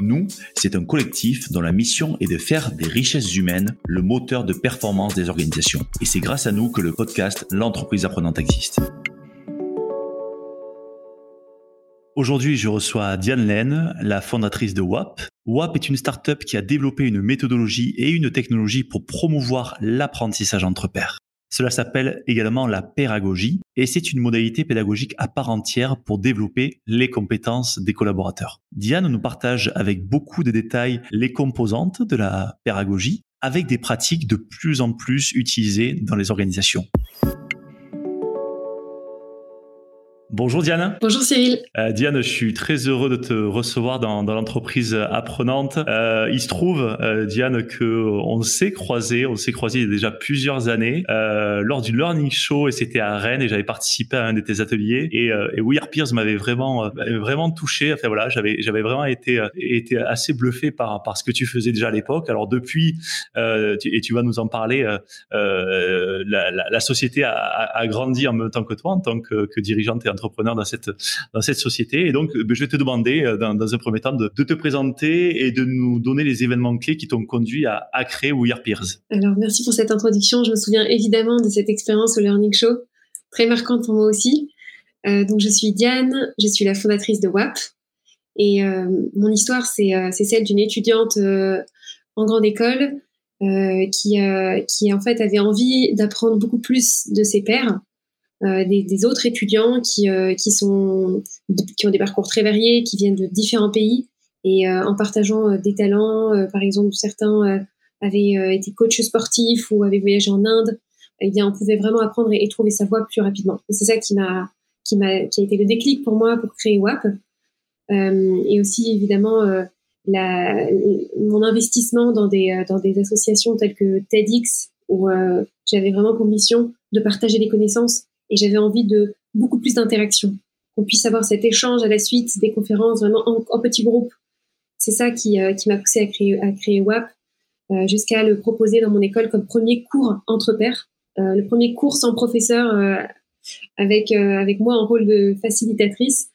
Nous, c'est un collectif dont la mission est de faire des richesses humaines le moteur de performance des organisations. Et c'est grâce à nous que le podcast L'entreprise apprenante existe. Aujourd'hui, je reçois Diane Laine, la fondatrice de WAP. WAP est une startup qui a développé une méthodologie et une technologie pour promouvoir l'apprentissage entre pairs. Cela s'appelle également la pédagogie et c'est une modalité pédagogique à part entière pour développer les compétences des collaborateurs. Diane nous partage avec beaucoup de détails les composantes de la pédagogie avec des pratiques de plus en plus utilisées dans les organisations. Bonjour Diane. Bonjour Cyril. Euh, Diane, je suis très heureux de te recevoir dans, dans l'entreprise apprenante. Euh, il se trouve, euh, Diane, que on s'est croisé, on s'est croisé il y a déjà plusieurs années lors du Learning Show et c'était à Rennes et j'avais participé à un de tes ateliers et, et We Are Peers m'avait vraiment, vraiment touché. Enfin voilà, j'avais, j'avais vraiment été, été assez bluffé par, par ce que tu faisais déjà à l'époque. Alors depuis, tu, et tu vas nous en parler, la, la, la, société a, a, grandi en même temps que toi en tant que, que dirigeante et entrepreneur dans cette, société. Et donc, ben, je vais te demander, euh, dans, un premier temps, de, te présenter et de nous donner les événements clés qui t'ont conduit à, à créer We Are. Alors, merci pour cette introduction. Je me souviens évidemment de cette expérience au Learning Show, très marquante pour moi aussi. Euh, donc, je suis Diane, je suis la fondatrice de WAP. Et euh, mon histoire, c'est celle d'une étudiante en grande école qui, qui, en fait, avait envie d'apprendre beaucoup plus de ses pairs euh, des, des, autres étudiants qui, euh, qui, sont, qui ont des parcours très variés, qui viennent de différents pays. Et euh, en partageant des talents, par exemple, certains avaient été coachs sportifs ou avaient voyagé en Inde, eh bien, on pouvait vraiment apprendre et, trouver sa voie plus rapidement. Et c'est ça qui m'a, qui m'a, qui a été le déclic pour moi pour créer WAP. Euh, et aussi, évidemment, euh, la, mon investissement dans des, dans des associations telles que TEDx, où euh, j'avais vraiment pour mission de partager des connaissances et j'avais envie de beaucoup plus d'interaction, qu'on puisse avoir cet échange à la suite des conférences vraiment en, en petits groupes. C'est ça qui, euh, qui m'a poussé à créer, à créer WAP, euh, jusqu'à le proposer dans mon école comme premier cours entre pairs, euh, le premier cours sans professeur euh, avec, euh, avec moi en rôle de facilitatrice.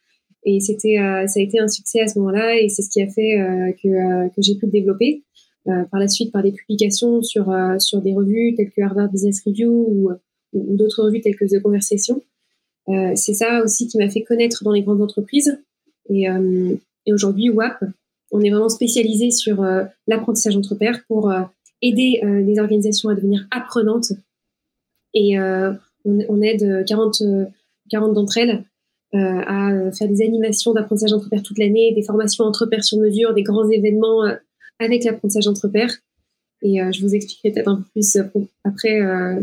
Et c'était, ça a été un succès à ce moment-là et c'est ce qui a fait que, que j'ai pu le développer. par la suite, par des publications sur, sur des revues telles que Harvard Business Review ou d'autres revues telles que The Conversation. Euh, c'est ça aussi qui m'a fait connaître dans les grandes entreprises. Et, euh, aujourd'hui, WAP, on est vraiment spécialisé sur euh, l'apprentissage entre pairs pour aider les organisations à devenir apprenantes. Et on, on, aide 40, 40 d'entre elles à faire des animations d'apprentissage entre pairs toute l'année, des formations entre pairs sur mesure, des grands événements avec l'apprentissage entre pairs. Et euh, je vous expliquerai peut-être un peu plus euh, après euh,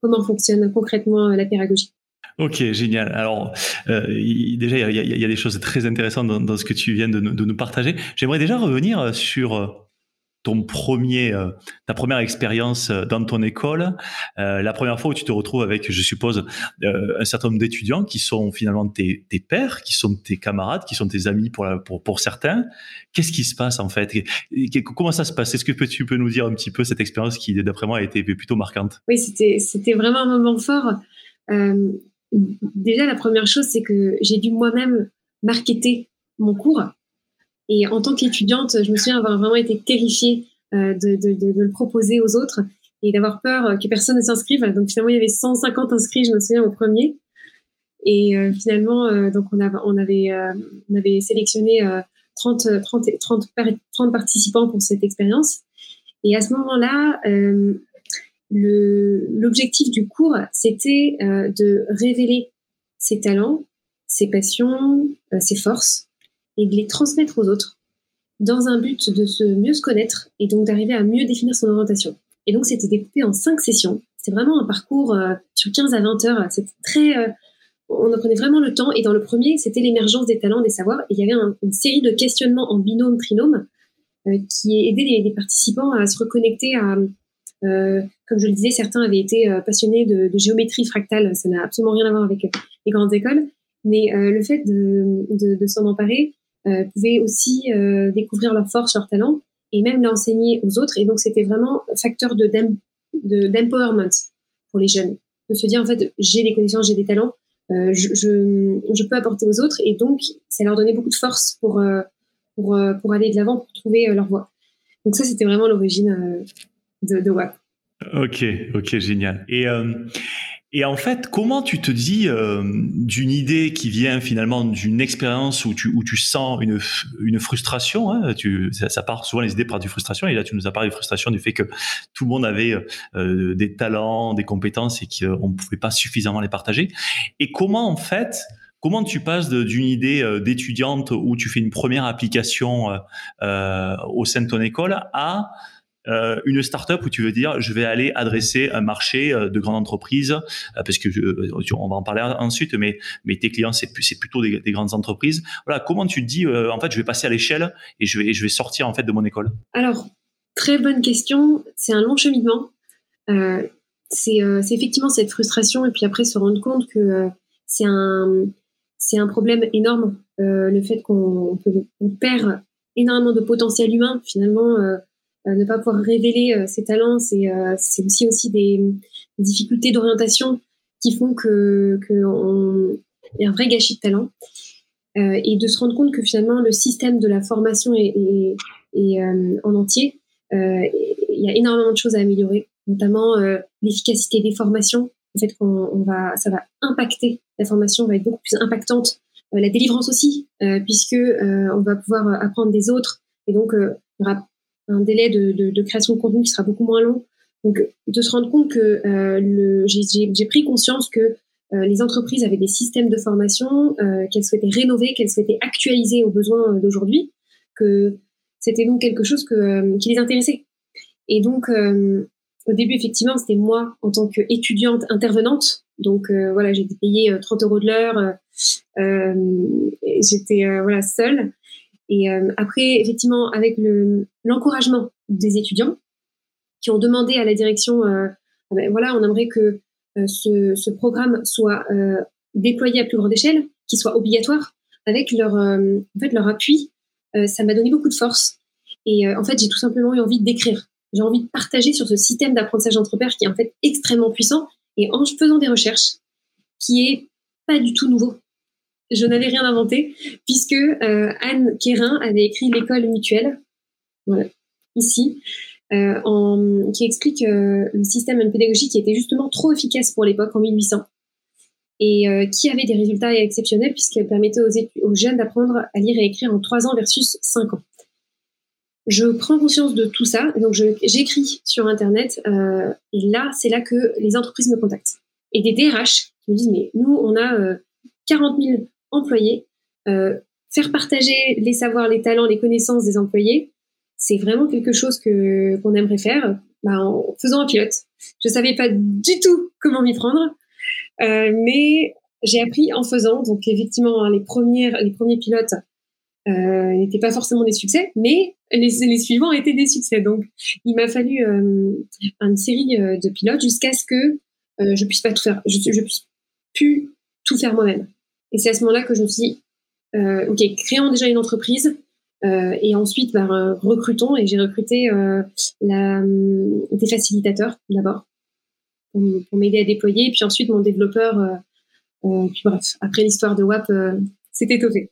comment fonctionne concrètement la pédagogie. Ok, génial. Alors, déjà, il y, a des choses très intéressantes dans, ce que tu viens de nous partager. J'aimerais déjà revenir sur ton premier, euh, ta première expérience euh, dans ton école, euh, la première fois où tu te retrouves avec, je suppose, un certain nombre d'étudiants qui sont finalement tes, tes pairs, qui sont tes camarades, qui sont tes amis pour, pour, certains. Qu'est-ce qui se passe en fait? Comment ça se passe? Est-ce que tu peux nous dire un petit peu cette expérience qui, d'après moi, a été plutôt marquante? Oui, c'était, c'était vraiment un moment fort. Déjà, la première chose, c'est que j'ai dû moi-même marketer mon cours et en tant qu'étudiante, je me souviens avoir vraiment été terrifiée euh, de, le proposer aux autres et d'avoir peur que personne ne s'inscrive. Donc finalement, il y avait 150 inscrits, je me souviens, au premier. Et euh, finalement, euh, donc on, avait, on avait sélectionné 30, 30, 30, 30, participants pour cette expérience. Et à ce moment-là, l'objectif du cours, c'était de révéler ses talents, ses passions, ses forces et de les transmettre aux autres dans un but de se mieux se connaître et donc d'arriver à mieux définir son orientation. Et donc, c'était découpé en cinq sessions. C'est vraiment un parcours euh, sur 15 à 20 heures. C'était très, euh, on en prenait vraiment le temps. Et dans le premier, c'était l'émergence des talents, des savoirs. Et il y avait une série de questionnements en binôme, trinôme, euh, qui aidaient les, participants à se reconnecter à, comme je le disais, certains avaient été passionnés de, géométrie fractale. Ça n'a absolument rien à voir avec les grandes écoles. Mais le fait de s'en emparer pouvait aussi découvrir leurs forces, leurs talents, et même l'enseigner aux autres. Et donc, c'était vraiment facteur de d'empowerment pour les jeunes. De se dire, en fait, j'ai des connaissances, j'ai des talents, euh, je, peux apporter aux autres. Et donc, ça leur donnait beaucoup de force pour, euh, pour, euh, pour aller de l'avant, pour trouver leur voie. Donc ça, c'était vraiment l'origine de, de WAP. Ok, ok, génial. Et, et en fait, comment tu te dis euh, d'une idée qui vient finalement d'une expérience où tu, où tu sens une, une frustration hein, tu, ça, part souvent les idées par du frustration et là tu nous as parlé de frustration du fait que tout le monde avait euh, des talents, des compétences et qu'on ne pouvait pas suffisamment les partager. Et comment en fait Comment tu passes d'une idée euh, d'étudiante où tu fais une première application euh, au sein de ton école à euh, une startup où tu veux dire je vais aller adresser un marché euh, de grandes entreprises euh, parce que on va en parler ensuite mais mais tes clients c'est c'est plutôt des, des, grandes entreprises. Voilà comment tu te dis en fait je vais passer à l'échelle et je vais je vais sortir en fait de mon école? Alors très bonne question. C'est un long cheminement. C'est effectivement cette frustration et puis après se rendre compte que c'est un c'est un problème énorme. Le fait qu'on on perd énormément de potentiel humain finalement euh, ne pas pouvoir révéler euh, ses talents, c'est euh, aussi aussi des, difficultés d'orientation qui font que y a un vrai gâchis de talent et de se rendre compte que finalement le système de la formation est, est, en entier. Il y a énormément de choses à améliorer, notamment l'efficacité des formations. En fait, qu'on on va, ça va impacter la formation, va être beaucoup plus impactante. la délivrance aussi, puisque on va pouvoir apprendre des autres, et donc il y aura un délai de, de, de, création de contenu qui sera beaucoup moins long. Donc, de se rendre compte que euh, j'ai pris conscience que euh, les entreprises avaient des systèmes de formation euh, qu'elles souhaitaient rénover, qu'elles souhaitaient actualiser aux besoins d'aujourd'hui, que c'était donc quelque chose que, euh, qui les intéressait. Et donc, euh, au début, effectivement, c'était moi en tant qu'étudiante intervenante. Donc voilà, j'étais payée 30 euros de l'heure. j'étais voilà seule. Et euh, après, effectivement, avec le l'encouragement des étudiants qui ont demandé à la direction, euh, ah ben, voilà, on aimerait que euh, ce, ce, programme soit déployé à plus grande échelle, qu'il soit obligatoire, avec leur, en fait, leur appui, ça m'a donné beaucoup de force. Et en fait, j'ai tout simplement eu envie d'écrire. J'ai envie de partager sur ce système d'apprentissage entre pairs qui est en fait extrêmement puissant et en faisant des recherches, qui est pas du tout nouveau je n'avais rien inventé, puisque euh, Anne Quérin avait écrit L'école mutuelle, voilà, ici, euh, qui explique euh, le système pédagogique qui était justement trop efficace pour l'époque, en 1800, et qui avait des résultats exceptionnels, puisqu'elle permettait aux, jeunes d'apprendre à lire et écrire en trois ans versus cinq ans. Je prends conscience de tout ça, donc j'écris sur Internet, et là, c'est là que les entreprises me contactent. Et des DRH qui me disent, mais nous, on a 40 000 employés, euh, faire partager les savoirs, les talents, les connaissances des employés, c'est vraiment quelque chose qu'on aimerait faire bah, en faisant un pilote. Je savais pas du tout comment m'y prendre, euh, mais j'ai appris en faisant. Donc effectivement, hein, les les premiers pilotes euh, n'étaient pas forcément des succès, mais les, suivants étaient des succès. Donc il m'a fallu une série de pilotes jusqu'à ce que je puisse pas tout faire, je, je puisse plus tout faire moi-même. Et c'est à ce moment-là que je me suis dit, euh, ok, créons déjà une entreprise euh, et ensuite bah, recrutons. Et j'ai recruté euh, la, des facilitateurs d'abord pour, m'aider à déployer. Et puis ensuite mon développeur. puis bref, après l'histoire de WAP, c'était étoffé.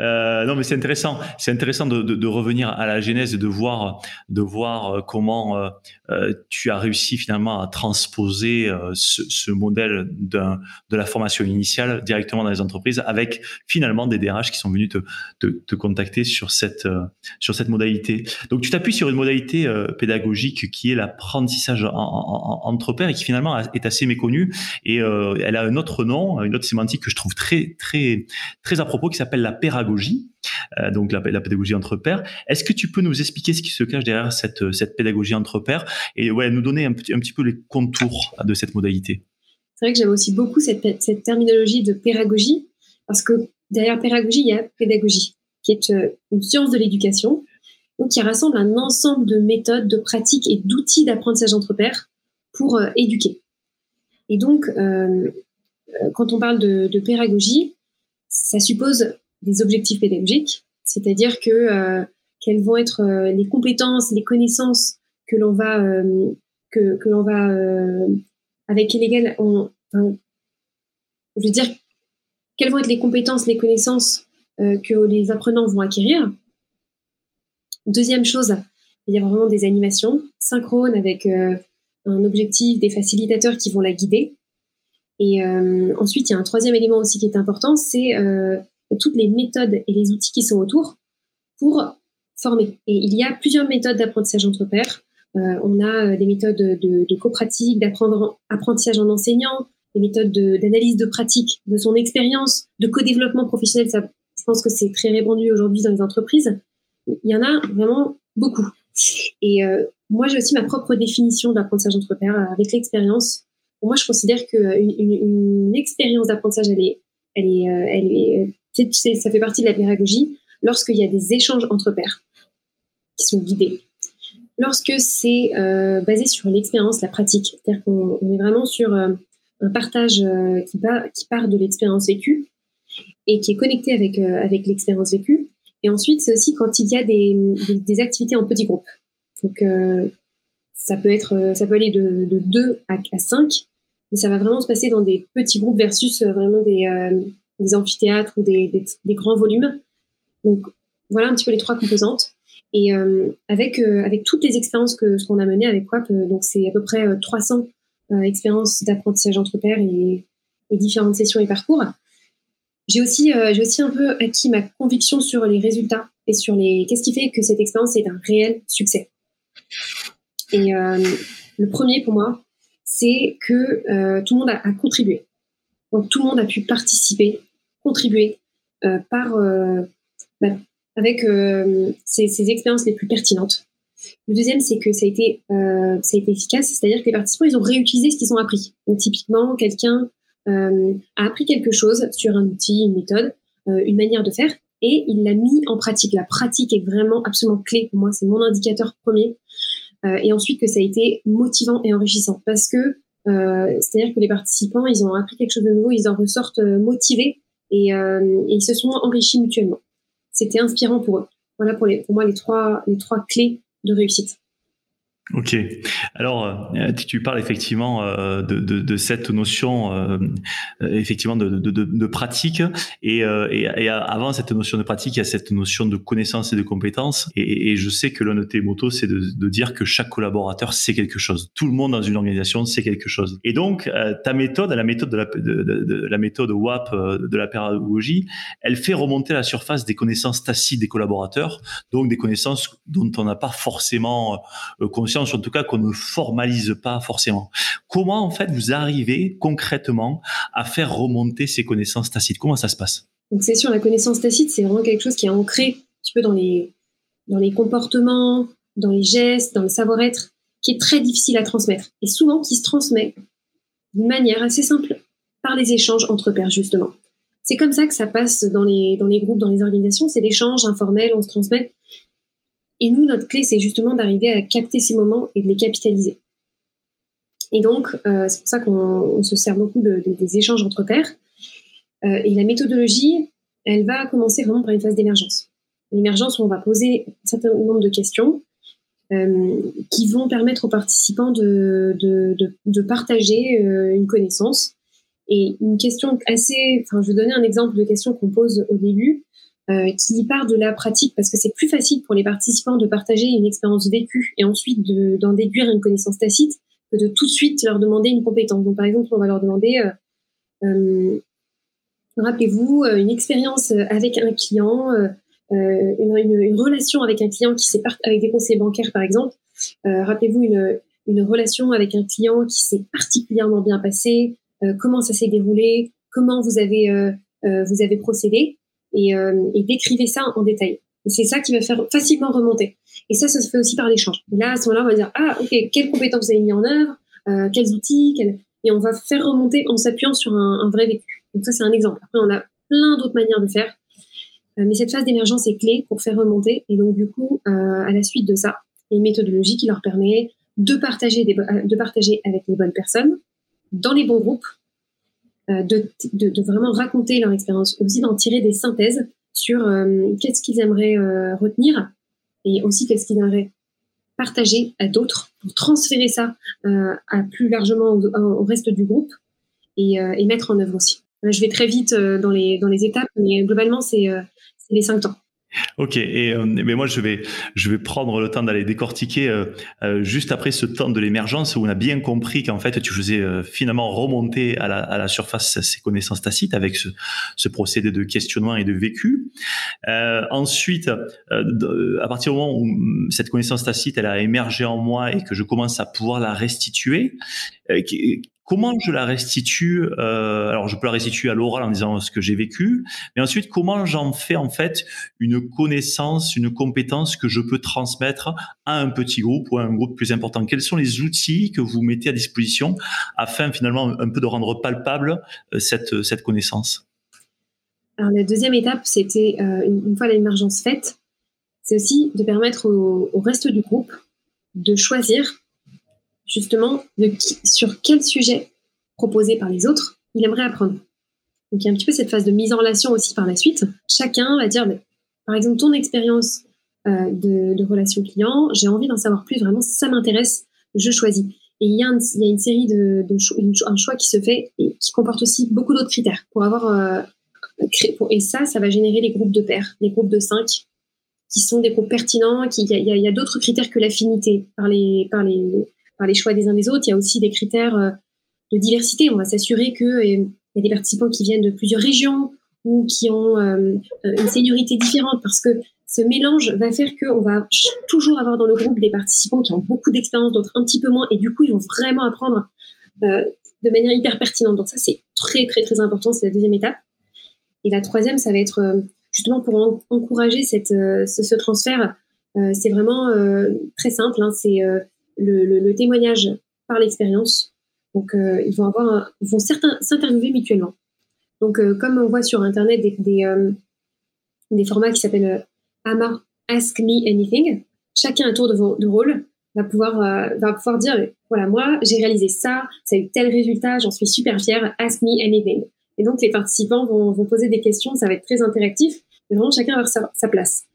Euh, non, mais c'est intéressant. C'est intéressant de, revenir à la genèse et de voir, de voir euh, comment euh, tu as réussi finalement à transposer ce, modèle de la formation initiale directement dans les entreprises, avec finalement des DRH qui sont venus te, te, te contacter sur cette sur cette modalité. Donc, tu t'appuies sur une modalité pédagogique qui est l'apprentissage en, en, entre pairs et qui finalement est assez méconnue. Et elle a un autre nom, une autre sémantique que je trouve très très très à propos, qui s'appelle la pédagogie euh, donc la, pédagogie entre pairs. Est-ce que tu peux nous expliquer ce qui se cache derrière cette, cette pédagogie entre pairs et ouais, nous donner un petit, un petit peu les contours de cette modalité? C'est vrai que j'aime aussi beaucoup cette, terminologie de pédagogie, parce que derrière pédagogie, il y a pédagogie, qui est euh, une science de l'éducation, qui rassemble un ensemble de méthodes, de pratiques et d'outils d'apprentissage entre pairs pour euh, éduquer. Et donc, euh, quand on parle de, pédagogie, ça suppose des objectifs pédagogiques, c'est-à-dire que quelles vont être les compétences, les connaissances que l'on va va avec lesquels on, je veux dire, quelles vont être les compétences, les connaissances euh, que les apprenants vont acquérir. Deuxième chose, il y a vraiment des animations synchrones avec euh, un objectif, des facilitateurs qui vont la guider. Et euh, ensuite, il y a un troisième élément aussi qui est important, c'est toutes les méthodes et les outils qui sont autour pour former. Et il y a plusieurs méthodes d'apprentissage entre pairs. Euh, on a euh, des méthodes de, de co-pratique, d'apprentissage en enseignant, des méthodes d'analyse de, pratique, de son expérience, de co-développement professionnel. Ça, je pense que c'est très répandu aujourd'hui dans les entreprises. Il y en a vraiment beaucoup. Et euh, moi, j'ai aussi ma propre définition d'apprentissage entre pairs avec l'expérience. Moi, je considère qu'une une, une expérience d'apprentissage, elle est, elle est, elle est, ça fait partie de la pédagogie lorsqu'il y a des échanges entre pairs qui sont guidés lorsque c'est euh, basé sur l'expérience, la pratique. C'est-à-dire qu'on est vraiment sur euh, un partage euh, qui, part, de l'expérience vécue et qui est connecté avec, l'expérience vécue. Et ensuite, c'est aussi quand il y a des, activités en petits groupes. Donc, ça peut aller de, de 2 à, à 5, mais ça va vraiment se passer dans des petits groupes versus vraiment des, des amphithéâtres ou des, grands volumes. Donc, voilà un petit peu les trois composantes. Et euh, avec euh, avec toutes les expériences que qu'on a menées avec WAP, euh, donc c'est à peu près 300 expériences d'apprentissage entre pairs et, et, différentes sessions et parcours. J'ai aussi j'ai aussi un peu acquis ma conviction sur les résultats et sur les qu'est-ce qui fait que cette expérience est un réel succès. Et le premier pour moi, c'est que tout le monde a, a, contribué. Donc tout le monde a pu participer, contribuer par bah, avec euh, ces, expériences les plus pertinentes. Le deuxième, c'est que ça a été, euh, ça a été efficace, c'est-à-dire que les participants, ils ont réutilisé ce qu'ils ont appris. Donc, typiquement, quelqu'un euh, a appris quelque chose sur un outil, une méthode, une manière de faire, et il l'a mis en pratique. La pratique est vraiment absolument clé pour moi, c'est mon indicateur premier. et ensuite, que ça a été motivant et enrichissant, parce que c'est-à-dire que les participants, ils ont appris quelque chose de nouveau, ils en ressortent motivés et, et ils se sont enrichis mutuellement c'était inspirant pour eux. Voilà pour, les, pour moi les trois, les trois clés de réussite. Ok. Alors, euh, tu parles effectivement euh, de, cette notion, euh, effectivement, de, pratique. Et, avant cette notion de pratique, il y a cette notion de connaissance et de compétence. Et, je sais que l'un de tes motos, c'est de, dire que chaque collaborateur sait quelque chose. Tout le monde dans une organisation sait quelque chose. Et donc, ta méthode, la méthode de la, de, la méthode WAP de la pédagogie, elle fait remonter à la surface des connaissances tacites des collaborateurs, donc des connaissances dont on n'a pas forcément conscience en tout cas qu'on ne formalise pas forcément. Comment en fait vous arrivez concrètement à faire remonter ces connaissances tacites? Comment ça se passe? Donc c'est sûr, la connaissance tacite, c'est vraiment quelque chose qui est ancré un petit peu dans les dans les comportements, dans les gestes, dans le savoir-être, qui est très difficile à transmettre et souvent qui se transmet d'une manière assez simple par les échanges entre pairs justement. C'est comme ça que ça passe dans les, dans les groupes, dans les organisations. C'est l'échange informel, on se transmet. Et nous, notre clé, c'est justement d'arriver à capter ces moments et de les capitaliser. Et donc, euh, c'est pour ça qu'on se sert beaucoup de, des échanges entre pairs. Euh, et la méthodologie, elle va commencer vraiment par une phase d'émergence. L'émergence où on va poser un certain nombre de questions euh, qui vont permettre aux participants de, de, de, partager euh, une connaissance. Et une question assez, enfin, je vais donner un exemple de question qu'on pose au début. Euh, qui part de la pratique parce que c'est plus facile pour les participants de partager une expérience vécue et ensuite d'en déduire une connaissance tacite que de tout de suite leur demander une compétence. Donc par exemple, on va leur demander, euh, euh rappelez-vous, euh, une expérience avec un client, euh, une, une, une, relation avec un client qui s'est avec des conseillers bancaires par exemple. rappelez-vous une, une relation avec un client qui s'est particulièrement bien passé, comment ça s'est déroulé, comment vous avez vous avez procédé? Et, euh, et décrivez ça en détail. Et c'est ça qui va faire facilement remonter. Et ça, ça se fait aussi par l'échange. Là, à ce moment-là, on va dire, ah, ok, quelles compétences vous avez mis en œuvre, euh, quels outils, quels, et on va faire remonter en s'appuyant sur un, vrai vécu. Donc ça, c'est un exemple. Après, on a plein d'autres manières de faire. Euh, mais cette phase d'émergence est clé pour faire remonter. Et donc, du coup, euh, à la suite de ça, il y a une méthodologie qui leur permet de partager, de partager avec les bonnes personnes, dans les bons groupes, de, de, vraiment raconter leur expérience, aussi d'en tirer des synthèses sur qu'est-ce qu'ils aimeraient retenir et aussi qu'est-ce qu'ils aimeraient partager à d'autres pour transférer ça euh, à plus largement au, reste du groupe et, euh, et, mettre en œuvre aussi. Je vais très vite euh, dans les dans les étapes, mais globalement c'est les cinq temps. Ok, et euh, mais moi je vais je vais prendre le temps d'aller décortiquer euh, euh, juste après ce temps de l'émergence où on a bien compris qu'en fait tu faisais finalement remonter à la, à la surface ces connaissances tacites avec ce, ce procédé de questionnement et de vécu. ensuite, à partir du moment où mm, cette connaissance tacite elle a émergé en moi et que je commence à pouvoir la restituer, Comment je la restitue euh, Alors, je peux la restituer à l'oral en disant ce que j'ai vécu, mais ensuite, comment j'en fais en fait une connaissance, une compétence que je peux transmettre à un petit groupe ou à un groupe plus important? Quels sont les outils que vous mettez à disposition afin finalement un peu de rendre palpable euh, cette, cette connaissance? Alors, la deuxième étape, c'était euh, une, fois l'émergence faite, c'est aussi de permettre au reste du groupe de choisir justement sur quel sujet proposé par les autres il aimerait apprendre. Donc il y a un petit peu cette phase de mise en relation aussi par la suite. Chacun va dire, par exemple, ton expérience euh, de, relation client, j'ai envie d'en savoir plus, vraiment, ça m'intéresse, je choisis. Et il y a, y a une série de, un choix qui se fait et qui comporte aussi beaucoup d'autres critères pour avoir euh, et ça, ça va générer les groupes de pairs, les groupes de cinq, qui sont des groupes pertinents. Qui, il y a, d'autres critères que l'affinité par les, par les choix des uns des autres. Il y a aussi des critères euh, de diversité. On va s'assurer qu'il euh, y a des participants qui viennent de plusieurs régions ou qui ont euh, une seniorité différente parce que ce mélange va faire qu'on va toujours avoir dans le groupe des participants qui ont beaucoup d'expérience, d'autres un petit peu moins, et du coup, ils vont vraiment apprendre de manière hyper pertinente. Donc ça, c'est très, très, très important. C'est la deuxième étape. Et la troisième, ça va être justement pour encourager cette, ce, transfert. c'est vraiment très simple. Hein, c'est le, témoignage par l'expérience. Donc, euh, ils vont avoir, vont certains s'interviewer mutuellement. Donc, euh, comme on voit sur Internet des, des, euh, formats qui s'appellent AMA Ask Me Anything, chacun un tour de, rôle va pouvoir, va pouvoir dire, voilà, moi, j'ai réalisé ça, ça a eu tel résultat, j'en suis super fière, ask me anything. Et donc, les participants vont, vont poser des questions, ça va être très interactif, mais vraiment, chacun va avoir sa place.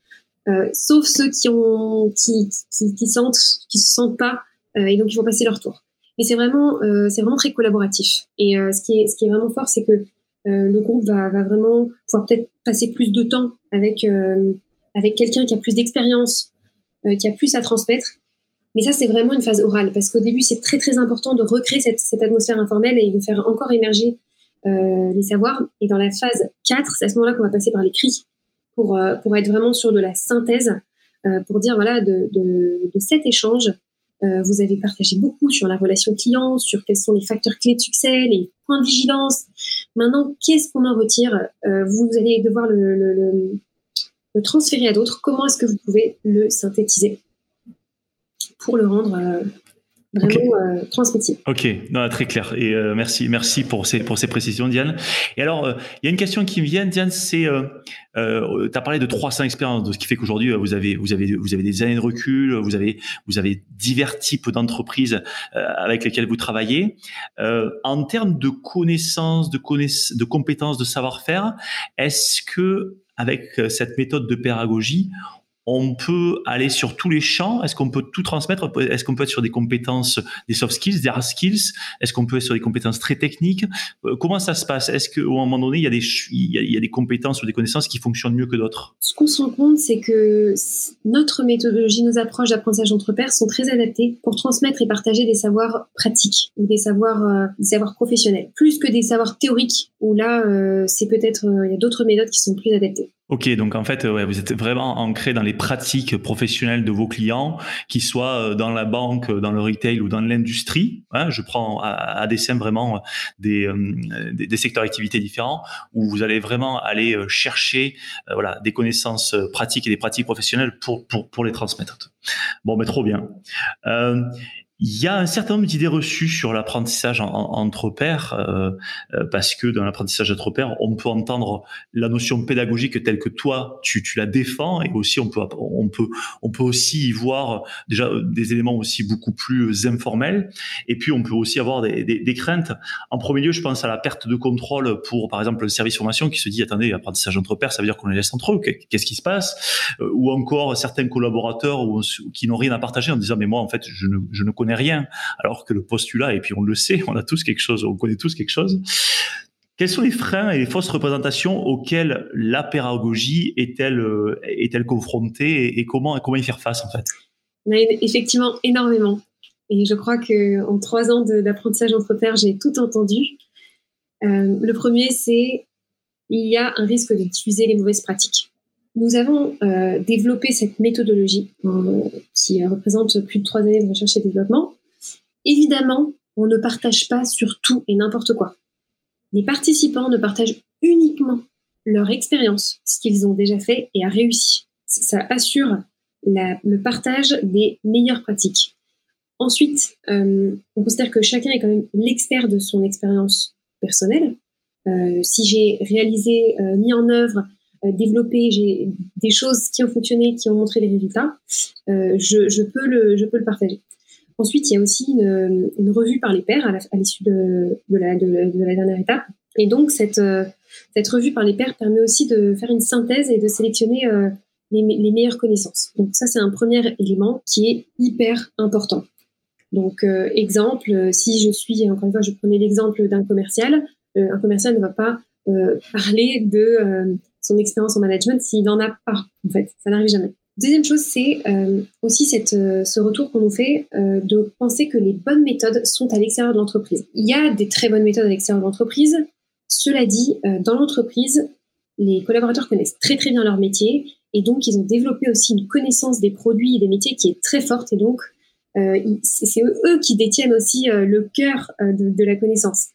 Euh, sauf ceux qui ont qui, qui, qui sentent qui se sentent pas euh, et donc ils vont passer leur tour. Mais c'est vraiment euh, c'est vraiment très collaboratif. Et ce qui est ce qui est vraiment fort, c'est que le groupe va, va vraiment pouvoir peut-être passer plus de temps avec avec quelqu'un qui a plus d'expérience, qui a plus à transmettre. Mais ça, c'est vraiment une phase orale, parce qu'au début, c'est très très important de recréer cette, cette, atmosphère informelle et de faire encore émerger euh, les savoirs. Et dans la phase 4, c'est à ce moment-là qu'on va passer par l'écrit pour, euh, pour être vraiment sur de la synthèse, euh, pour dire, voilà, de, cet échange, euh, vous avez partagé beaucoup sur la relation client, sur quels sont les facteurs clés de succès, les points de vigilance. Maintenant, qu'est-ce qu'on en retire Vous allez devoir le, transférer à d'autres. Comment est-ce que vous pouvez le synthétiser pour le rendre vraiment euh, Ok, non, très clair. Et euh, merci, merci pour ces pour ces précisions, Diane. Et alors, euh, il y a une question qui me vient, Diane. C'est, euh, euh tu as parlé de 300 expériences, ce qui fait qu'aujourd'hui vous avez vous avez vous avez des années de recul, vous avez vous avez divers types d'entreprises avec lesquelles vous travaillez. en termes de connaissances, de connaissances, de compétences, de savoir-faire, est-ce que avec cette méthode de pédagogie, on peut aller sur tous les champs? Est-ce qu'on peut tout transmettre? Est-ce qu'on peut être sur des compétences, des soft skills, des hard skills? Est-ce qu'on peut être sur des compétences très techniques? Euh, Comment ça se passe? Est-ce qu'à un moment donné, il y, a des, des compétences ou des connaissances qui fonctionnent mieux que d'autres? Ce qu'on se rend compte, c'est que notre méthodologie, nos approches d'apprentissage entre pairs sont très adaptées pour transmettre et partager des savoirs pratiques ou des savoirs, euh, professionnels, plus que des savoirs théoriques où là, euh, c'est peut-être il y a d'autres méthodes qui sont plus adaptées. Ok, donc en fait, ouais, vous êtes vraiment ancré dans les pratiques professionnelles de vos clients, qu'ils soient euh, dans la banque, dans le retail ou dans l'industrie. Hein, je prends à, à dessein vraiment des, euh, des, des, secteurs d'activité différents où vous allez vraiment aller euh, chercher voilà, des connaissances pratiques et des pratiques professionnelles pour, pour, pour les transmettre. Bon, mais trop bien. Euh, Il y a un certain nombre d'idées reçues sur l'apprentissage entre pairs, euh, euh, parce que dans l'apprentissage entre pairs, on peut entendre la notion pédagogique telle que toi tu, la défends, et aussi on peut on peut on peut aussi y voir déjà des éléments aussi beaucoup plus informels, et puis on peut aussi avoir des, des, craintes. En premier lieu, je pense à la perte de contrôle pour par exemple le service formation qui se dit attendez apprentissage entre pairs, ça veut dire qu'on les laisse entre eux, qu'est-ce qui se passe, euh, ou encore certains collaborateurs qui n'ont rien à partager en disant mais moi en fait je ne je ne connais rien, alors que le postulat, et puis on le sait, on a tous quelque chose, on connaît tous quelque chose. Quels sont les freins et les fausses représentations auxquelles la pédagogie est-elle euh, est-elle confrontée et, comment comment y faire face en fait? Effectivement énormément. Et je crois que en trois ans d'apprentissage entre pairs, j'ai tout entendu. Euh, le premier, c'est il y a un risque d'utiliser les mauvaises pratiques. Nous avons euh, développé cette méthodologie euh, qui représente plus de trois années de recherche et développement. Évidemment, on ne partage pas sur tout et n'importe quoi. Les participants ne partagent uniquement leur expérience, ce qu'ils ont déjà fait et a réussi. Ça assure la, le partage des meilleures pratiques. Ensuite, euh, on considère que chacun est quand même l'expert de son expérience personnelle. Euh, si j'ai réalisé, euh, mis en œuvre euh, développer j'ai des choses qui ont fonctionné, qui ont montré les résultats, euh, je, je, peux le, je peux le partager. Ensuite, il y a aussi une, revue par les pairs à l'issue de, de, la, de, la dernière étape. Et donc, cette, euh, cette revue par les pairs permet aussi de faire une synthèse et de sélectionner euh, les, les, meilleures connaissances. Donc, ça, c'est un premier élément qui est hyper important. Donc, euh, exemple, si je suis, encore une fois, je prenais l'exemple d'un commercial, un commercial ne va pas parler de son expérience en management s'il n'en a pas, en fait. Ça n'arrive jamais. Deuxième chose, c'est euh, aussi cette, euh, ce retour qu'on nous fait euh, de penser que les bonnes méthodes sont à l'extérieur de l'entreprise. Il y a des très bonnes méthodes à l'extérieur de l'entreprise. Cela dit, dans l'entreprise, les collaborateurs connaissent très très bien leur métier et donc ils ont développé aussi une connaissance des produits et des métiers qui est très forte et donc c'est eux, qui détiennent aussi le cœur de, de, la connaissance.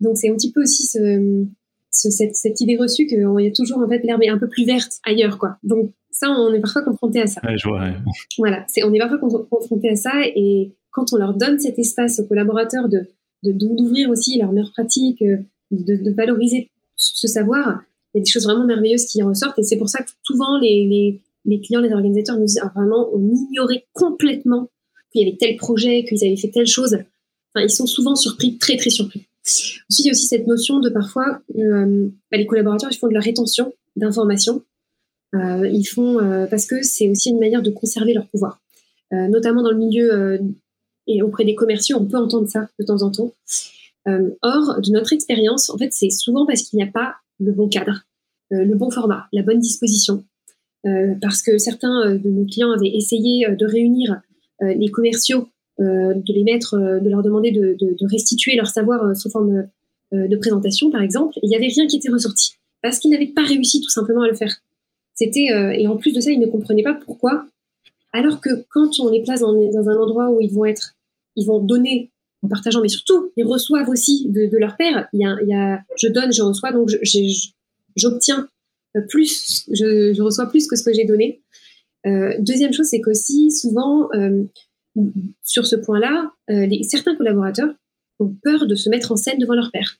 Donc c'est un petit peu aussi ce, cette, cette, idée reçue qu'il y a toujours en fait l'herbe est un peu plus verte ailleurs quoi. Donc ça on est parfois confronté à ça. Ouais, je vois, Voilà, c'est on est parfois confronté à ça et quand on leur donne cet espace aux collaborateurs de d'ouvrir aussi leurs meilleures pratiques, euh, de, de, valoriser ce savoir, il y a des choses vraiment merveilleuses qui en ressortent et c'est pour ça que souvent les, les, les clients, les organisateurs nous disent ah, vraiment on ignorait complètement qu'il y avait tel projet, qu'ils avaient fait telle chose. Enfin, ils sont souvent surpris, très très surpris. Ensuite, il y a aussi cette notion de parfois, euh, bah, les collaborateurs, ils font de la rétention d'informations. Euh, ils font euh, parce que c'est aussi une manière de conserver leur pouvoir, notamment dans le milieu et auprès des commerciaux, on peut entendre ça de temps en temps. or, de notre expérience, en fait, c'est souvent parce qu'il n'y a pas le bon cadre, le bon format, la bonne disposition, parce que certains de nos clients avaient essayé de réunir les commerciaux de les mettre, euh, de leur demander de, de, de restituer leur savoir euh, sous forme de présentation, par exemple. il n'y avait rien qui était ressorti parce qu'ils n'avaient pas réussi tout simplement à le faire. C'était et en plus de ça, ils ne comprenaient pas pourquoi. Alors que quand on les place dans, dans, un endroit où ils vont être, ils vont donner en partageant, mais surtout ils reçoivent aussi de, de leur père. Il y, a, il y a, je donne, je reçois, donc j'obtiens plus, je, je, reçois plus que ce que j'ai donné. Euh, deuxième chose, c'est qu'aussi souvent euh, sur ce point-là, euh, certains collaborateurs ont peur de se mettre en scène devant leur père.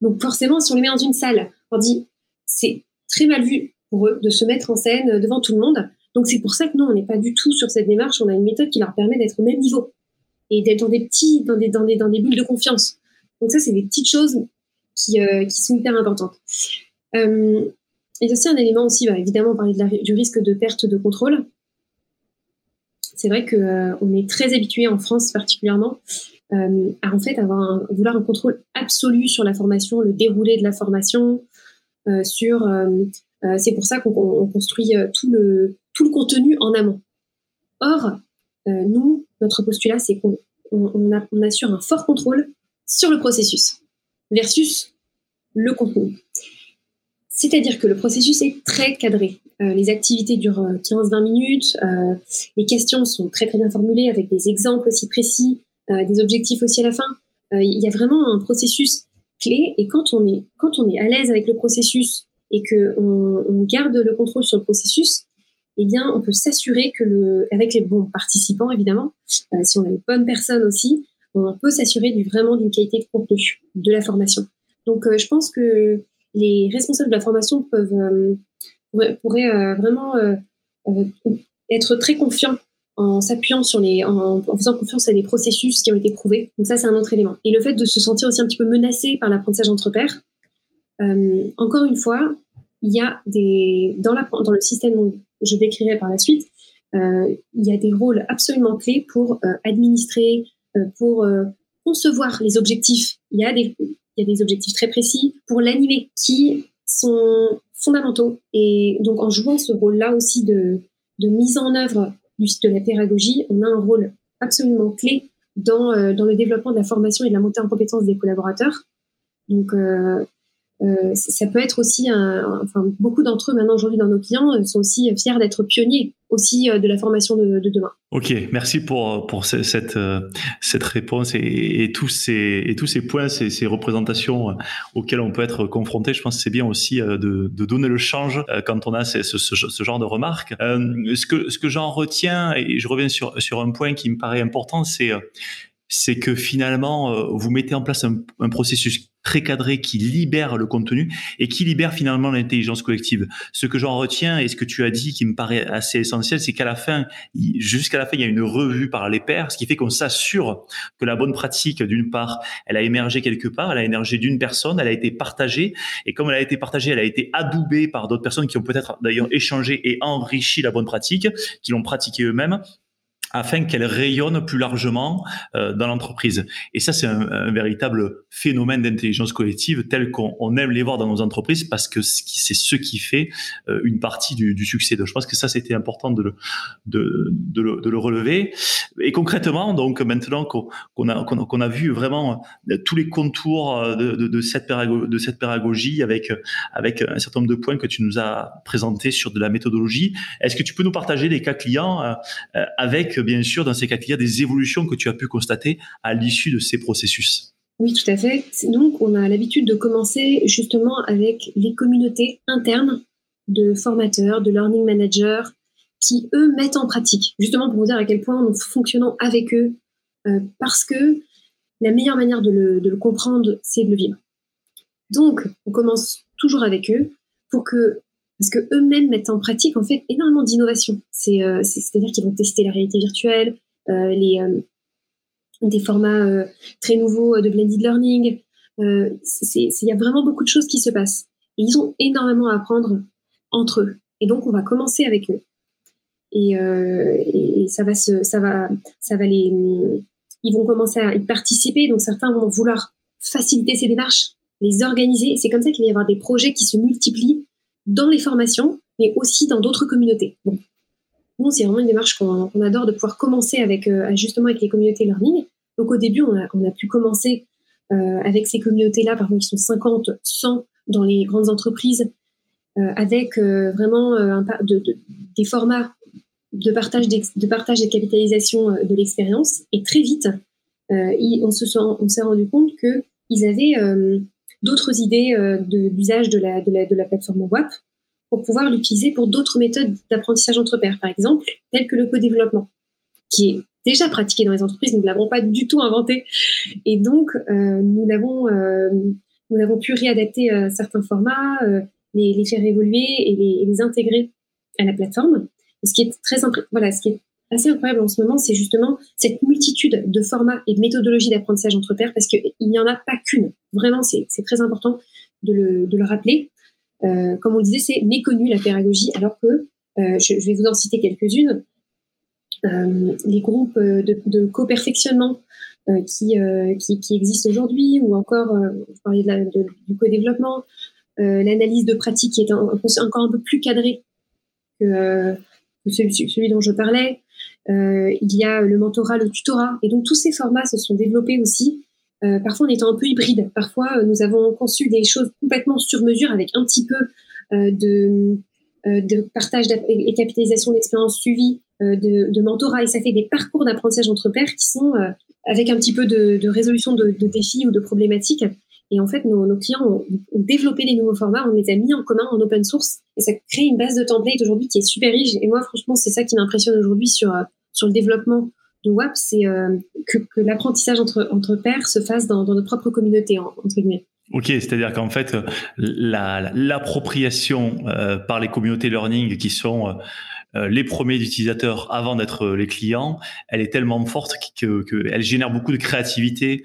Donc forcément, si on les met dans une salle, on dit c'est très mal vu pour eux de se mettre en scène devant tout le monde. Donc c'est pour ça que non, on n'est pas du tout sur cette démarche. On a une méthode qui leur permet d'être au même niveau et d'être dans des petits, dans des, dans des, dans des bulles de confiance. Donc ça, c'est des petites choses qui, euh, sont hyper importantes. Euh, et aussi un élément aussi, bah, évidemment, on parlait du risque de perte de contrôle c'est vrai que euh, on est très habitué en France particulièrement euh, à en fait avoir un, vouloir un contrôle absolu sur la formation, le déroulé de la formation, euh, sur c'est pour ça qu'on construit tout le tout le contenu en amont. Or, nous, notre postulat, c'est qu'on on, on assure un fort contrôle sur le processus versus le contenu. C'est-à-dire que le processus est très cadré. Euh, les activités durent 15-20 euh, minutes. Euh, les questions sont très très bien formulées avec des exemples aussi précis, des objectifs aussi à la fin. Il y a vraiment un processus clé. Et quand on est quand on est à l'aise avec le processus et que on, garde le contrôle sur le processus, eh bien, on peut s'assurer que le, avec les bons participants, évidemment, si on a les bonnes personnes aussi, on peut s'assurer vraiment d'une qualité de contenu de la formation. Donc, je pense que les responsables de la formation peuvent euh, pourraient, vraiment être très confiants en s'appuyant sur les, en, faisant confiance à des processus qui ont été prouvés. Donc ça, c'est un autre élément. Et le fait de se sentir aussi un petit peu menacé par l'apprentissage entre pairs. encore une fois, il y a des dans, le système que je décrirai par la suite, euh, il y a des rôles absolument clés pour euh, administrer, euh, pour euh, concevoir les objectifs. Il y a des il y a des objectifs très précis pour l'animer qui sont fondamentaux. Et donc en jouant ce rôle-là aussi de, de mise en œuvre du, de la pédagogie, on a un rôle absolument clé dans, dans le développement de la formation et de la montée en compétence des collaborateurs. Donc, euh, euh, ça peut être aussi enfin beaucoup d'entre eux maintenant aujourd'hui dans nos clients euh, sont aussi fiers d'être pionniers aussi euh, de la formation de, de, demain. Ok, merci pour pour cette cette réponse et, et, tous ces et tous ces points, ces, ces, représentations auxquelles on peut être confronté. Je pense que c'est bien aussi de, de, donner le change quand on a ce, ce, ce genre de remarques. Euh, ce que ce que j'en retiens et je reviens sur sur un point qui me paraît important, c'est c'est que finalement, euh, vous mettez en place un, un, processus très cadré qui libère le contenu et qui libère finalement l'intelligence collective. Ce que j'en retiens et ce que tu as dit qui me paraît assez essentiel, c'est qu'à la fin, jusqu'à la fin, il y a une revue par les pairs, ce qui fait qu'on s'assure que la bonne pratique, d'une part, elle a émergé quelque part, elle a émergé d'une personne, elle a été partagée et comme elle a été partagée, elle a été adoubée par d'autres personnes qui ont peut-être d'ailleurs échangé et enrichi la bonne pratique, qui l'ont pratiquée eux-mêmes afin qu'elle rayonne plus largement euh, dans l'entreprise. Et ça, c'est un, véritable phénomène d'intelligence collective tel qu'on aime les voir dans nos entreprises parce que c'est ce qui fait euh, une partie du, du, succès. Donc, je pense que ça, c'était important de le, de, de, le, de le, relever. Et concrètement, donc maintenant qu'on a, qu'on a, vu vraiment euh, tous les contours de, de, cette, pédagogie, de cette pédagogie avec, avec un certain nombre de points que tu nous as présentés sur de la méthodologie, est-ce que tu peux nous partager des cas clients avec bien sûr dans ces cas il des évolutions que tu as pu constater à l'issue de ces processus. Oui, tout à fait. Donc, on a l'habitude de commencer justement avec les communautés internes de formateurs, de learning managers, qui, eux, mettent en pratique, justement pour vous dire à quel point nous fonctionnons avec eux, euh, parce que la meilleure manière de le comprendre, c'est de le vivre. Donc, on commence toujours avec eux pour que parce que eux-mêmes mettent en pratique en fait énormément d'innovation. C'est euh, c'est-à-dire qu'ils vont tester la réalité virtuelle, euh, les euh, des formats euh, très nouveaux de blended learning. Il y a vraiment beaucoup de choses qui se passent. Et ils ont énormément à apprendre entre eux. Et donc on va commencer avec eux. Et, et ça va se, ça va, ça va les, ils vont commencer à y participer. Donc certains vont vouloir faciliter ces démarches, les organiser. C'est comme ça qu'il va y avoir des projets qui se multiplient dans les formations, mais aussi dans d'autres communautés. Bon. Nous, c'est vraiment une démarche qu'on adore de pouvoir commencer avec, euh, justement avec les communautés learning. Donc au début, on a, pu commencer euh, avec ces communautés-là, parfois qui sont 50, 100 dans les grandes entreprises, euh, avec vraiment des formats de partage, de partage et de capitalisation de l'expérience. Et très vite, on se on s'est rendu compte que ils avaient d'autres idées euh, d'usage de, la, de, la, de la plateforme WAP pour pouvoir l'utiliser pour d'autres méthodes d'apprentissage entre pairs, par exemple, telles que le co-développement, qui est déjà pratiqué dans les entreprises, nous ne l'avons pas du tout inventé. Et donc, euh, nous l'avons euh, nous avons pu réadapter euh, certains formats, euh, les, les, faire évoluer et les, les, intégrer à la plateforme. Et ce qui est très voilà, ce qui est assez incroyable en ce moment, c'est justement cette multitude de formats et de méthodologies d'apprentissage entre pairs, parce qu'il n'y en a pas qu'une. Vraiment, c'est très important de le, de le rappeler. Euh, comme on le disait, c'est méconnu la pédagogie, alors que euh, je, je, vais vous en citer quelques-unes. Euh, les groupes de, de co-perfectionnement euh, qui, euh, qui, qui, existent aujourd'hui, ou encore, vous parliez de la, de, du co-développement, l'analyse de pratique qui est encore un peu plus cadrée que, que celui, celui, dont je parlais, euh, il y a le mentorat, le tutorat. Et donc tous ces formats se sont développés aussi, euh, parfois en étant un peu hybrides. Parfois, euh, nous avons conçu des choses complètement sur mesure avec un petit peu de, de partage et capitalisation d'expérience suivie, de, de, mentorat. Et ça fait des parcours d'apprentissage entre pairs qui sont avec un petit peu de, de résolution de, défis ou de problématiques Et en fait, nos, nos clients ont, développé des nouveaux formats, on les a mis en commun en open source et ça crée une base de templates aujourd'hui qui est super riche. Et moi, franchement, c'est ça qui m'impressionne aujourd'hui sur, sur le développement de WAP, c'est euh, que, l'apprentissage entre, entre pairs se fasse dans, dans notre propre communauté, entre guillemets. Ok, c'est-à-dire qu'en fait, l'appropriation euh, par les communautés learning qui sont euh, euh, les premiers utilisateurs avant d'être euh, les clients, elle est tellement forte qu'elle que génère beaucoup de créativité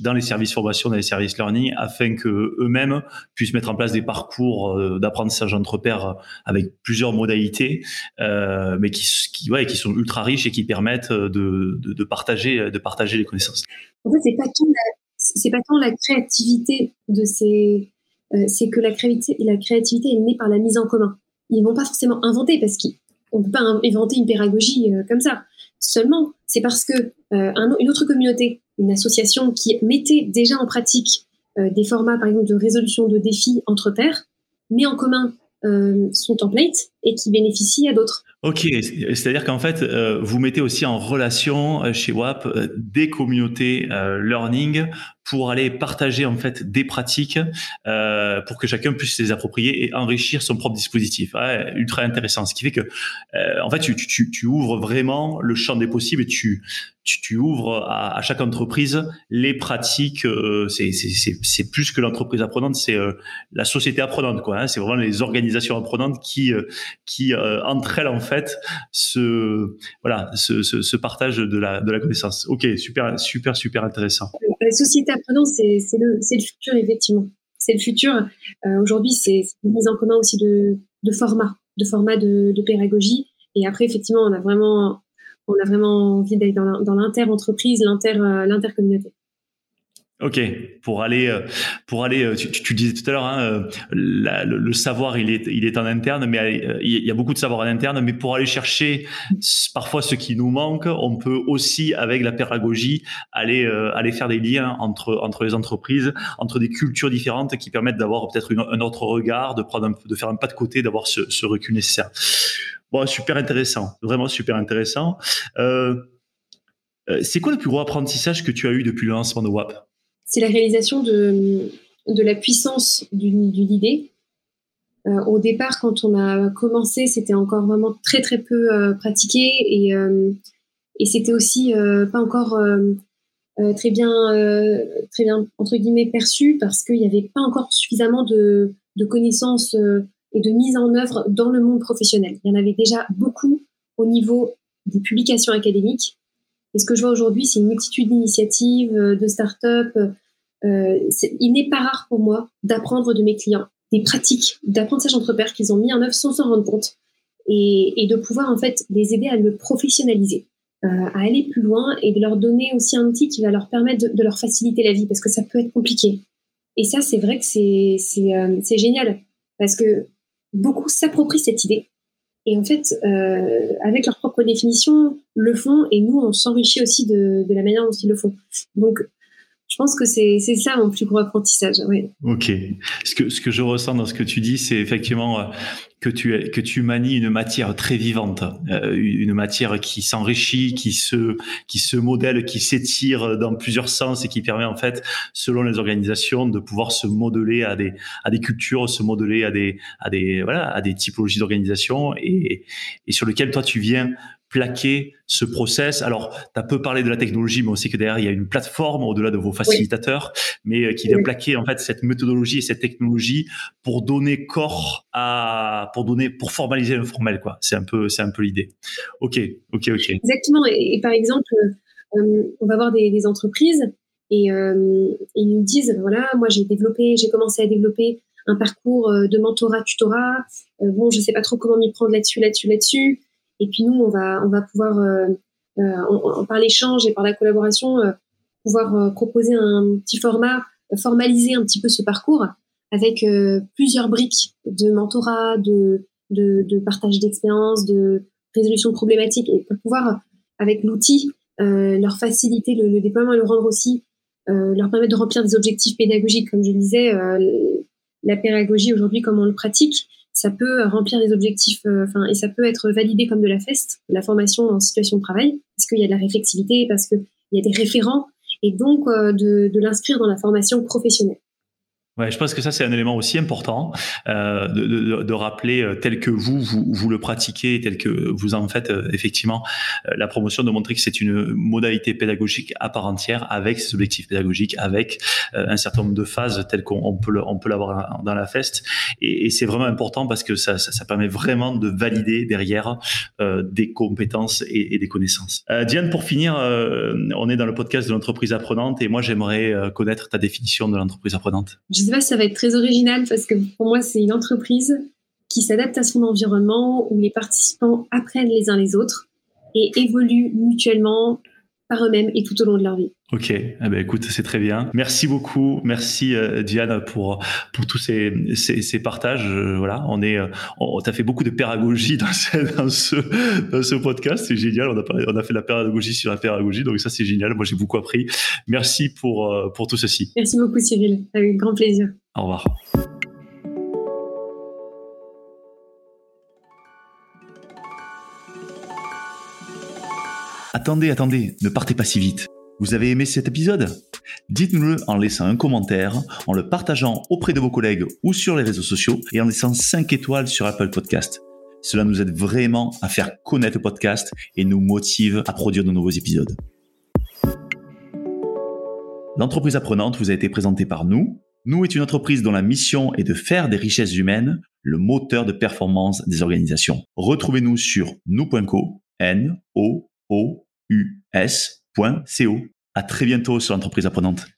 dans les services formation, dans les services learning, afin que eux-mêmes puissent mettre en place des parcours euh, d'apprentissage entre pairs avec plusieurs modalités, euh, mais qui, qui, ouais, qui sont ultra riches et qui permettent de, de, partager, de partager les connaissances. En fait, c'est pas la, c'est pas tant la créativité de ces, c'est que la créativité, la créativité est née par la mise en commun. Ils vont pas forcément inventer parce qu'ils on peut pas inventer une pédagogie euh, comme ça. Seulement, c'est parce que euh, une autre communauté, une association qui mettait déjà en pratique euh, des formats, par exemple, de résolution de défis entre pairs, met en commun son template et qui bénéficie à d'autres. Ok, c'est-à-dire qu'en fait, vous mettez aussi en relation chez WAP des communautés learning pour aller partager en fait des pratiques euh, pour que chacun puisse les approprier et enrichir son propre dispositif. Ultra intéressant. Ce qui fait que euh, en fait tu, ouvres vraiment le champ des possibles et tu tu, ouvres à, chaque entreprise les pratiques. Euh, c'est plus que l'entreprise apprenante, c'est euh, la société apprenante quoi. Hein, c'est vraiment les organisations apprenantes qui euh, qui euh, entre elles en fait se voilà se, se partagent de la de la connaissance. Ok, super super super intéressant. La société apprenant, c'est le, le futur, effectivement. C'est le futur. Euh, Aujourd'hui, c'est une mise en commun aussi de, de formats, de formats de, pédagogie. Et après, effectivement, on a vraiment, on a vraiment envie d'aller dans l'inter-entreprise, l'inter-communauté. Ok, pour aller, euh, pour aller, euh, tu, disais tout à l'heure, hein, euh, le, savoir il est, il est en interne, mais il y a beaucoup de savoir en interne, mais pour aller chercher parfois ce qui nous manque, on peut aussi avec la pédagogie aller, aller faire des liens entre entre les entreprises, entre des cultures différentes qui permettent d'avoir peut-être un autre regard, de prendre, un, de faire un pas de côté, d'avoir ce, recul nécessaire. Bon, super intéressant, vraiment super intéressant. C'est quoi le plus gros apprentissage que tu as eu depuis le lancement de WAP? C'est la réalisation de, la puissance d'une idée. Euh, au départ, quand on a commencé, c'était encore vraiment très très peu euh, pratiqué et, euh, et c'était aussi pas encore très bien très bien entre guillemets perçu parce qu'il n'y avait pas encore suffisamment de, de connaissances et de mise en œuvre dans le monde professionnel. Il y en avait déjà beaucoup au niveau des publications académiques. Et ce que je vois aujourd'hui, c'est une multitude d'initiatives, de start-up, euh, il n'est pas rare pour moi d'apprendre de mes clients des pratiques d'apprentissage entre pairs qu'ils ont mis en œuvre sans s'en rendre compte et, et, de pouvoir en fait les aider à le professionnaliser, euh, à aller plus loin et de leur donner aussi un outil qui va leur permettre de, de leur faciliter la vie parce que ça peut être compliqué. Et ça, c'est vrai que c'est c'est euh, génial parce que beaucoup s'approprient cette idée et en fait, euh, avec leur propre définition, le font et nous, on s'enrichit aussi de, de la manière dont ils le font. Donc, je pense que c'est ça mon plus gros apprentissage. Oui. Ok. Ce que, ce que je ressens dans ce que tu dis, c'est effectivement euh, que tu, que tu manies une matière très vivante, euh, une matière qui s'enrichit, qui se, qui se modèle, qui s'étire dans plusieurs sens et qui permet en fait, selon les organisations, de pouvoir se modeler à des, à des cultures, se modeler à des, à des, voilà, à des typologies d'organisation et, et sur lequel toi tu viens plaquer ce process. Alors, tu as peu parlé de la technologie, mais on sait que derrière, il y a une plateforme au-delà de vos facilitateurs, mais euh, qui vient plaquer en fait cette méthodologie et cette technologie pour donner corps à, pour donner, pour formaliser l'informel, quoi. C'est un peu, c'est un peu l'idée. Ok, ok, ok. Exactement. Et, par exemple, euh, on va voir des, des entreprises et euh, ils nous disent, voilà, moi j'ai développé, j'ai commencé à développer un parcours de mentorat, tutorat. bon, je sais pas trop comment m'y prendre là-dessus, là-dessus, là-dessus. Et puis nous, on va, pouvoir, euh, euh, par l'échange et par la collaboration, euh, pouvoir proposer un petit format, formaliser un petit peu ce parcours avec plusieurs briques de mentorat, de, partage d'expérience, de résolution de problématiques, et pour pouvoir, avec l'outil, leur faciliter le, déploiement et le rendre aussi, leur permettre de remplir des objectifs pédagogiques, comme je disais, la pédagogie aujourd'hui, comme on le pratique, ça peut remplir les objectifs, euh, enfin, et ça peut être validé comme de la FEST, la formation en situation de travail, parce qu'il y a de la réflexivité, parce qu'il y a des référents, et donc euh, de l'inscrire dans la formation professionnelle. Ouais, je pense que ça c'est un élément aussi important euh, de, de, de, rappeler euh, tel que vous, vous, vous le pratiquez, tel que vous en faites euh, effectivement euh, la promotion, de montrer que c'est une modalité pédagogique à part entière avec ses objectifs pédagogiques, avec un certain nombre de phases telles qu'on peut on peut l'avoir dans la feste et, et c'est vraiment important parce que ça, ça, ça, permet vraiment de valider derrière des compétences et, et, des connaissances. Diane, pour finir, on est dans le podcast de l'entreprise apprenante et moi j'aimerais connaître ta définition de l'entreprise apprenante. Sais pas ça va être très original parce que pour moi, c'est une entreprise qui s'adapte à son environnement, où les participants apprennent les uns les autres et évoluent mutuellement par eux-mêmes et tout au long de leur vie. Ok, eh ben écoute, c'est très bien. Merci beaucoup, merci euh, Diane pour pour tous ces ces, ces partages. Euh, voilà, on est, euh, on, t'as fait beaucoup de pédagogie dans ce dans ce, dans ce podcast, c'est génial. On a on a fait la pédagogie sur la pédagogie, donc ça c'est génial. Moi j'ai beaucoup appris. Merci pour pour tout ceci. Merci beaucoup Cyril, avec grand plaisir. Au revoir. Attendez, attendez, ne partez pas si vite. Vous avez aimé cet épisode? Dites-nous-le en laissant un commentaire, en le partageant auprès de vos collègues ou sur les réseaux sociaux et en laissant 5 étoiles sur Apple Podcast. Cela nous aide vraiment à faire connaître le podcast et nous motive à produire de nouveaux épisodes. L'entreprise apprenante vous a été présentée par nous. Nous est une entreprise dont la mission est de faire des richesses humaines le moteur de performance des organisations. Retrouvez-nous sur nous.co, n o o u s.co. À très bientôt sur l'entreprise apprenante.